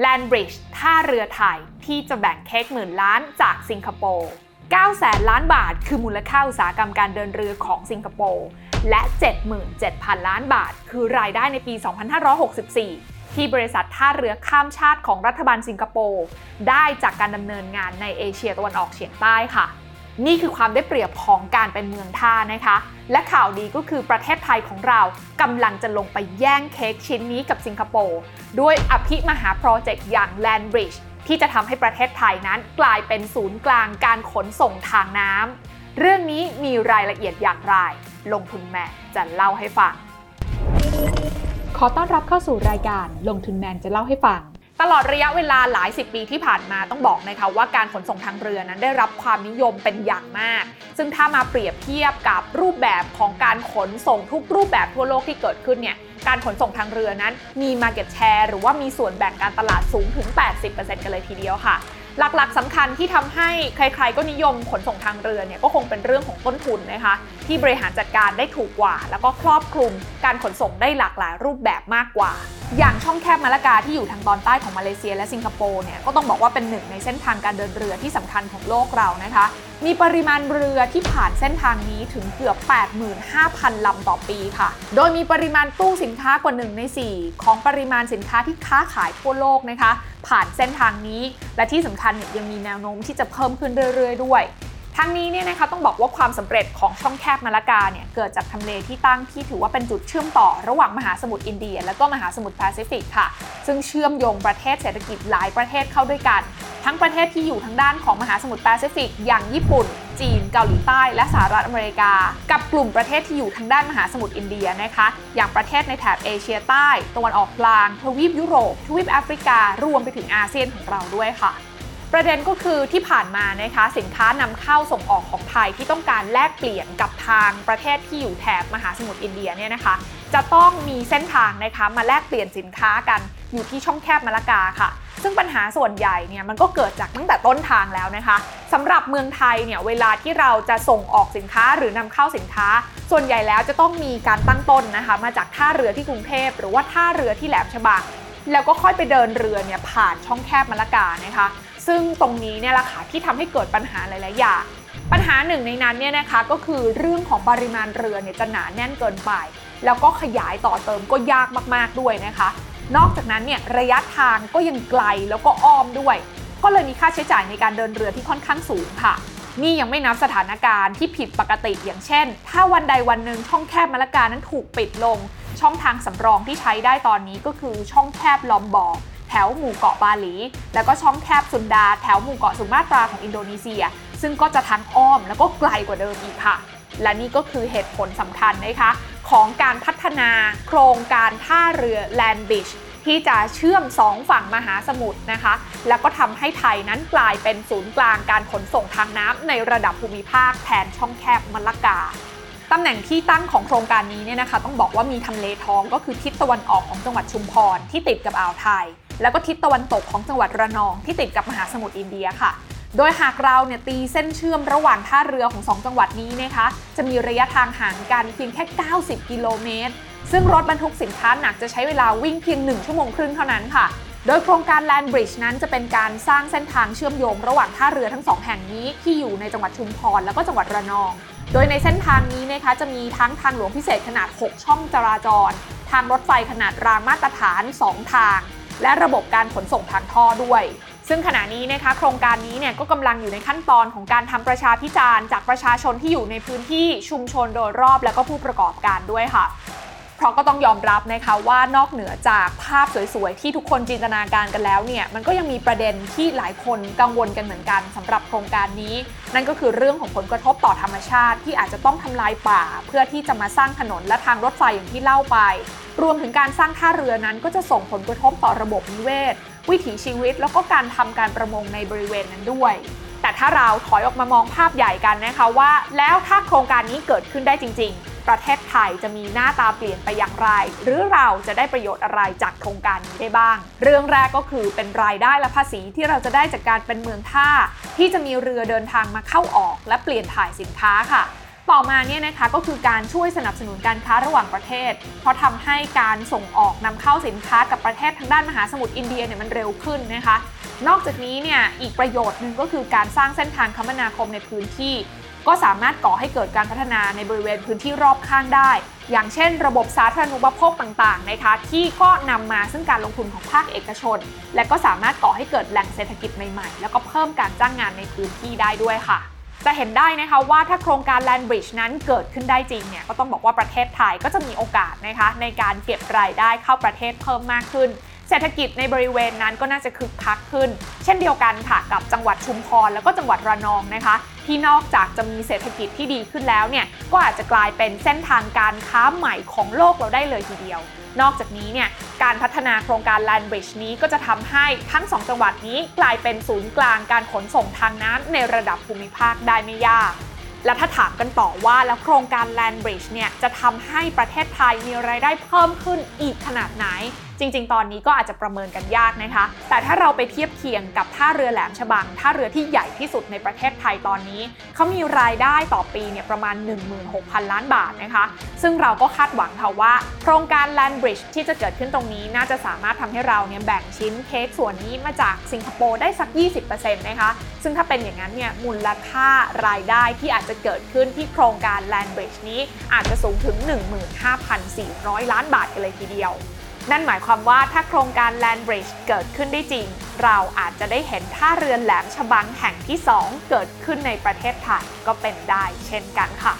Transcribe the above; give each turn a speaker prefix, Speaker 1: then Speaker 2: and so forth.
Speaker 1: แลนบริดจ์ท่าเรือไทย ที่จะแบ่งเค้กหมื่นล้านจากสิงคโปร์9แสนล้านบาท คือมูลค่าอุตสาหกรรมการเดินเรือของสิงคโปร์และ 77,000 ล้านบาท คือรายได้ในปี 2564 ที่บริษัทท่าเรือข้ามชาติของรัฐบาลสิงคโปร์ได้จากการดำเนินงานในเอเชียตะวันออกเฉียงใต้ค่ะ นี่คือความได้เปรียบของการเป็นเมืองท่านะคะ และข่าวดีก็คือประเทศไทยของเรากำลังจะลงไปแย่งเค้กชิ้นนี้กับสิงคโปร์ด้วยอภิมหาโปรเจกต์อย่าง Land Bridge ที่จะทำให้ประเทศไทยนั้นกลายเป็นศูนย์กลางการขนส่งทางน้ำเรื่องนี้มีรายละเอียดอย่างไร ลงทุนแม่จะเล่าให้ฟัง ขอต้อนรับเข้าสู่รายการลงทุนแมนจะเล่าให้ฟัง ตลอดระยะเวลาหลายสิบปีที่ผ่านมาต้องบอกนะคะว่าการขนส่งทางเรือนั้นได้รับความนิยมเป็นอย่างมาก ซึ่งถ้ามาเปรียบเทียบกับรูปแบบของการขนส่งทุกรูปแบบทั่วโลกที่เกิดขึ้นเนี่ยการขนส่งทางเรือนั้นมี Market Share หรือว่ามีส่วนแบ่งการตลาดสูงถึง 80%กันเลยทีเดียวค่ะ หลักๆสำคัญที่ทำให้ใครๆก็นิยมขนส่งทางเรือเนี่ยก็คงเป็นเรื่องของต้นทุนนะคะ ที่บริหารจัดการได้ถูกกว่า แล้วก็ครอบคลุม การขนส่งได้หลากหลายรูปแบบมากกว่า อย่างช่องแคบมาลากาที่อยู่ทางตอนใต้ของมาเลเซียและสิงคโปร์เนี่ยก็ต้องบอกว่าเป็นหนึ่งในเส้นทางการเดินเรือที่สำคัญของโลกเรานะคะ มีปริมาณเรือที่ผ่านเส้นทางนี้ถึงเกือบ 85,000 ลำต่อปีค่ะ โดยมีปริมาณตู้สินค้ากว่า 1 ใน 4 ของปริมาณสินค้าที่ค้าขายทั่วโลกนะคะ ผ่านเส้นทางนี้ และที่สำคัญเนี่ยยังมีแนวโน้มที่จะเพิ่มขึ้นเรื่อยๆ ด้วย ทั้งนี้เนี่ยนะคะต้องบอกว่าความสำเร็จของช่องแคบมาลากาเนี่ยเกิดจากทำเลที่ตั้งที่ถือว่าเป็นจุดเชื่อมต่อระหว่างมหาสมุทรอินเดีย และก็มหาสมุทรแปซิฟิกค่ะ ซึ่งเชื่อมโยงประเทศเศรษฐกิจหลายประเทศเข้าด้วยกัน ทั้งประเทศที่อยู่ทางด้านของมหาสมุทรแปซิฟิก อย่างญี่ปุ่น จีน เกาหลีใต้ และสหรัฐอเมริกา กับกลุ่มประเทศที่อยู่ทางด้านมหาสมุทรอินเดียนะคะ อย่างประเทศในแถบเอเชียใต้ตะวันออกกลางทวีปยุโรปทวีปแอฟริการวมไปถึงอาเซียนของเราด้วยค่ะ ประเด็นก็คือที่ผ่านมานะคะสินค้านำเข้าส่งออกของไทยที่ต้องการแลกเปลี่ยนกับทางประเทศที่อยู่แถบมหาสมุทรอินเดียเนี่ยนะคะจะต้องมีเส้นทางนะคะมาแลกเปลี่ยนสินค้ากันอยู่ที่ช่องแคบมาลากาค่ะ ซึ่งปัญหาส่วนใหญ่เนี่ยมันก็เกิดจากตั้งแต่ต้นทางแล้วนะคะสำหรับเมืองไทยเนี่ยเวลาที่เราจะส่งออกสินค้าหรือนำเข้าสินค้า ส่วนใหญ่แล้วจะต้องมีการตั้งต้นนะคะ มาจากท่าเรือที่กรุงเทพหรือว่าท่าเรือที่แหลมฉบังแล้วก็ค่อยไปเดินเรือเนี่ยผ่านช่องแคบมาลากานะคะ ซึ่งตรงนี้เนี่ยแหละค่ะที่ทำให้เกิดปัญหาหลาย ๆ อย่าง ปัญหาหนึ่งในนั้นเนี่ยนะคะก็คือเรื่องของปริมาณเรือเนี่ยจะหนาแน่นเกินไป แล้วก็ขยายต่อเติมก็ยากมาก ๆ ด้วยนะคะ นอกจากนั้นเนี่ยระยะทางก็ยังไกลแล้วก็อ้อมด้วย ก็เลยมีค่าใช้จ่ายในการเดินเรือที่ค่อนข้างสูงค่ะ นี่ยังไม่นับสถานการณ์ที่ผิดปกติอย่างเช่น ถ้าวันใดวันหนึ่งช่องแคบมะละกานั้นถูกปิดลง ช่องทางสำรองที่ใช้ได้ตอนนี้ก็คือช่องแคบลอมบอร์ แถวหมู่เกาะบาหลี แล้วก็ช่องแคบสุนดา แถวหมู่เกาะสุมาตราของอินโดนีเซีย ซึ่งก็จะทั้งอ้อมแล้วก็ไกลกว่าเดิมอีกค่ะ และนี่ก็คือเหตุผลสำคัญนะคะของการพัฒนาโครงการท่าเรือ Land Bridge ที่จะเชื่อม2ฝั่งมหาสมุทรนะคะ แล้วก็ทำให้ไทยนั้นกลายเป็นศูนย์กลางการขนส่งทางน้ำในระดับภูมิภาคแทนช่องแคบมะละกา ตำแหน่งที่ตั้งของโครงการนี้เนี่ยนะคะต้องบอกว่ามีทำเลทองก็คือทิศตะวันออกของจังหวัดชุมพรที่ติดกับอ่าวไทย แล้วก็ทิศตะวันตกของจังหวัดระนองที่ติดกับมหาสมุทรอินเดียค่ะ โดยหากเราเนี่ยตีเส้นเชื่อมระหว่างท่าเรือของ 2 จังหวัดนี้นะคะ จะมีระยะทางห่างกันเพียงแค่ 90 กิโลเมตร ซึ่งรถบรรทุกสินค้าหนักจะใช้เวลาวิ่งเพียง 1 ชั่วโมงครึ่งเท่านั้นค่ะโดยโครงการ Land Bridge นั้นจะเป็นการสร้างเส้นทางเชื่อมโยงระหว่างท่าเรือทั้งสองแห่งนี้ที่อยู่ในจังหวัดชุมพรแล้วก็จังหวัดระนอง โดยในเส้นทางนี้นะคะจะมีทั้งทางหลวงพิเศษขนาด 6 ช่องจราจร ทางรถไฟขนาดรางมาตรฐาน 2 ทาง และระบบการขนส่งทางท่อด้วย ซึ่งขณะนี้นะคะโครงการนี้เนี่ยก็กำลังอยู่ในขั้นตอนของการทำประชาพิจารณ์จากประชาชนที่อยู่ในพื้นที่ชุมชนโดยรอบและก็ผู้ประกอบการด้วยค่ะ เพราะก็ต้องยอมรับนะคะว่านอกเหนือจากภาพสวยๆ ที่ทุกคนจินตนาการกันแล้วเนี่ยมันก็ยังมีประเด็นที่หลายคนกังวลกันเหมือนกันสำหรับโครงการนี้ นั่นก็คือเรื่องของผลกระทบต่อธรรมชาติ ที่อาจจะต้องทำลายป่า เพื่อที่จะมาสร้างถนนและทางรถไฟอย่างที่เล่าไป รวมถึงการสร้างท่าเรือนั้นก็จะส่งผลกระทบต่อระบบนิเวศ วิถีชีวิต แล้วก็การทำการประมงในบริเวณนั้นด้วยแต่ถ้าเราถอยออกมามองภาพใหญ่กันนะคะว่า แล้วถ้าโครงการนี้เกิดขึ้นได้จริง ๆ ประเทศไทยจะมีหน้าตาเปลี่ยนไปอย่างไร หรือเราจะได้ประโยชน์อะไรจากโครงการนี้ได้บ้าง เรื่องแรกก็คือเป็นรายได้และภาษีที่เราจะได้จากการเป็นเมืองท่า ที่จะมีเรือเดินทางมาเข้าออก และเปลี่ยนถ่ายสินค้าค่ะต่อมาเนี่ยนะคะก็คือการช่วยสนับสนุนการค้าระหว่างประเทศ เพราะทำให้การส่งออกนำเข้าสินค้ากับประเทศทางด้านมหาสมุทรอินเดียเนี่ยมันเร็วขึ้นนะคะ นอกจากนี้เนี่ยอีกประโยชน์หนึ่งก็คือการสร้างเส้นทางคมนาคมในพื้นที่ ก็สามารถก่อให้เกิดการพัฒนาในบริเวณพื้นที่รอบข้างได้ อย่างเช่น ระบบสาธารณูปโภคต่างๆนะคะที่ก็นำมาซึ่งการลงทุนของภาคเอกชน และก็สามารถก่อให้เกิดแหล่งเศรษฐกิจใหม่ๆ แล้วก็เพิ่มการจ้างงานในพื้นที่ได้ด้วยค่ะจะเห็นได้นะคะว่าถ้าโครงการ Land Bridge นั้นเกิดขึ้นได้จริงเนี่ยก็ต้องบอกว่าประเทศไทยก็จะมีโอกาสนะคะในการเก็บรายได้เข้าประเทศเพิ่มมากขึ้น เศรษฐกิจในบริเวณนั้นก็น่าจะคึกคักขึ้น เช่นเดียวกันค่ะกับจังหวัดชุมพรแล้วก็จังหวัดระนองนะคะ ที่นอกจากจะมีเศรษฐกิจที่ดีขึ้นแล้วเนี่ยก็อาจจะกลายเป็นเส้นทางการค้าใหม่ของโลกเราได้เลยทีเดียว นอกจากนี้เนี่ยการพัฒนาโครงการ Land Bridge นี้ก็จะทำให้ทั้งสองจังหวัดนี้กลายเป็นศูนย์กลางการขนส่งทางน้ำในระดับภูมิภาคได้ไม่ยากและถ้าถามกันต่อว่าแล้วโครงการ Land Bridge เนี่ยจะทำให้ประเทศไทยมีรายได้เพิ่มขึ้นอีกขนาดไหน จริง ๆ ตอนนี้ก็อาจจะประเมินกันยากนะคะ แต่ถ้าเราไปเทียบเคียงกับท่าเรือแหลมฉบัง ท่าเรือที่ใหญ่ที่สุดในประเทศไทยตอนนี้ เขามีรายได้ต่อปีเนี่ยประมาณ 16,000 ล้านบาทนะคะ ซึ่งเราก็คาดหวังค่ะว่า โครงการ Land Bridge ที่จะเกิดขึ้นตรงนี้น่าจะสามารถทำให้เราเนี่ยแบ่งชิ้นเค้กส่วนนี้มาจากสิงคโปร์ได้สัก 20%นะคะ ซึ่งถ้าเป็นอย่างนั้นเนี่ยมูลค่ารายได้ที่อาจจะเกิดขึ้นที่โครงการ Land Bridge นี้อาจจะสูงถึง 15,400 ล้านบาทกันเลยทีเดียว นั่นหมายความว่าถ้าโครงการ Land Bridge เกิดขึ้นได้จริง เราอาจจะได้เห็นท่าเรือแหลมฉบังแห่งที่ 2 เกิดขึ้นในประเทศไทยก็เป็นได้เช่นกันค่ะ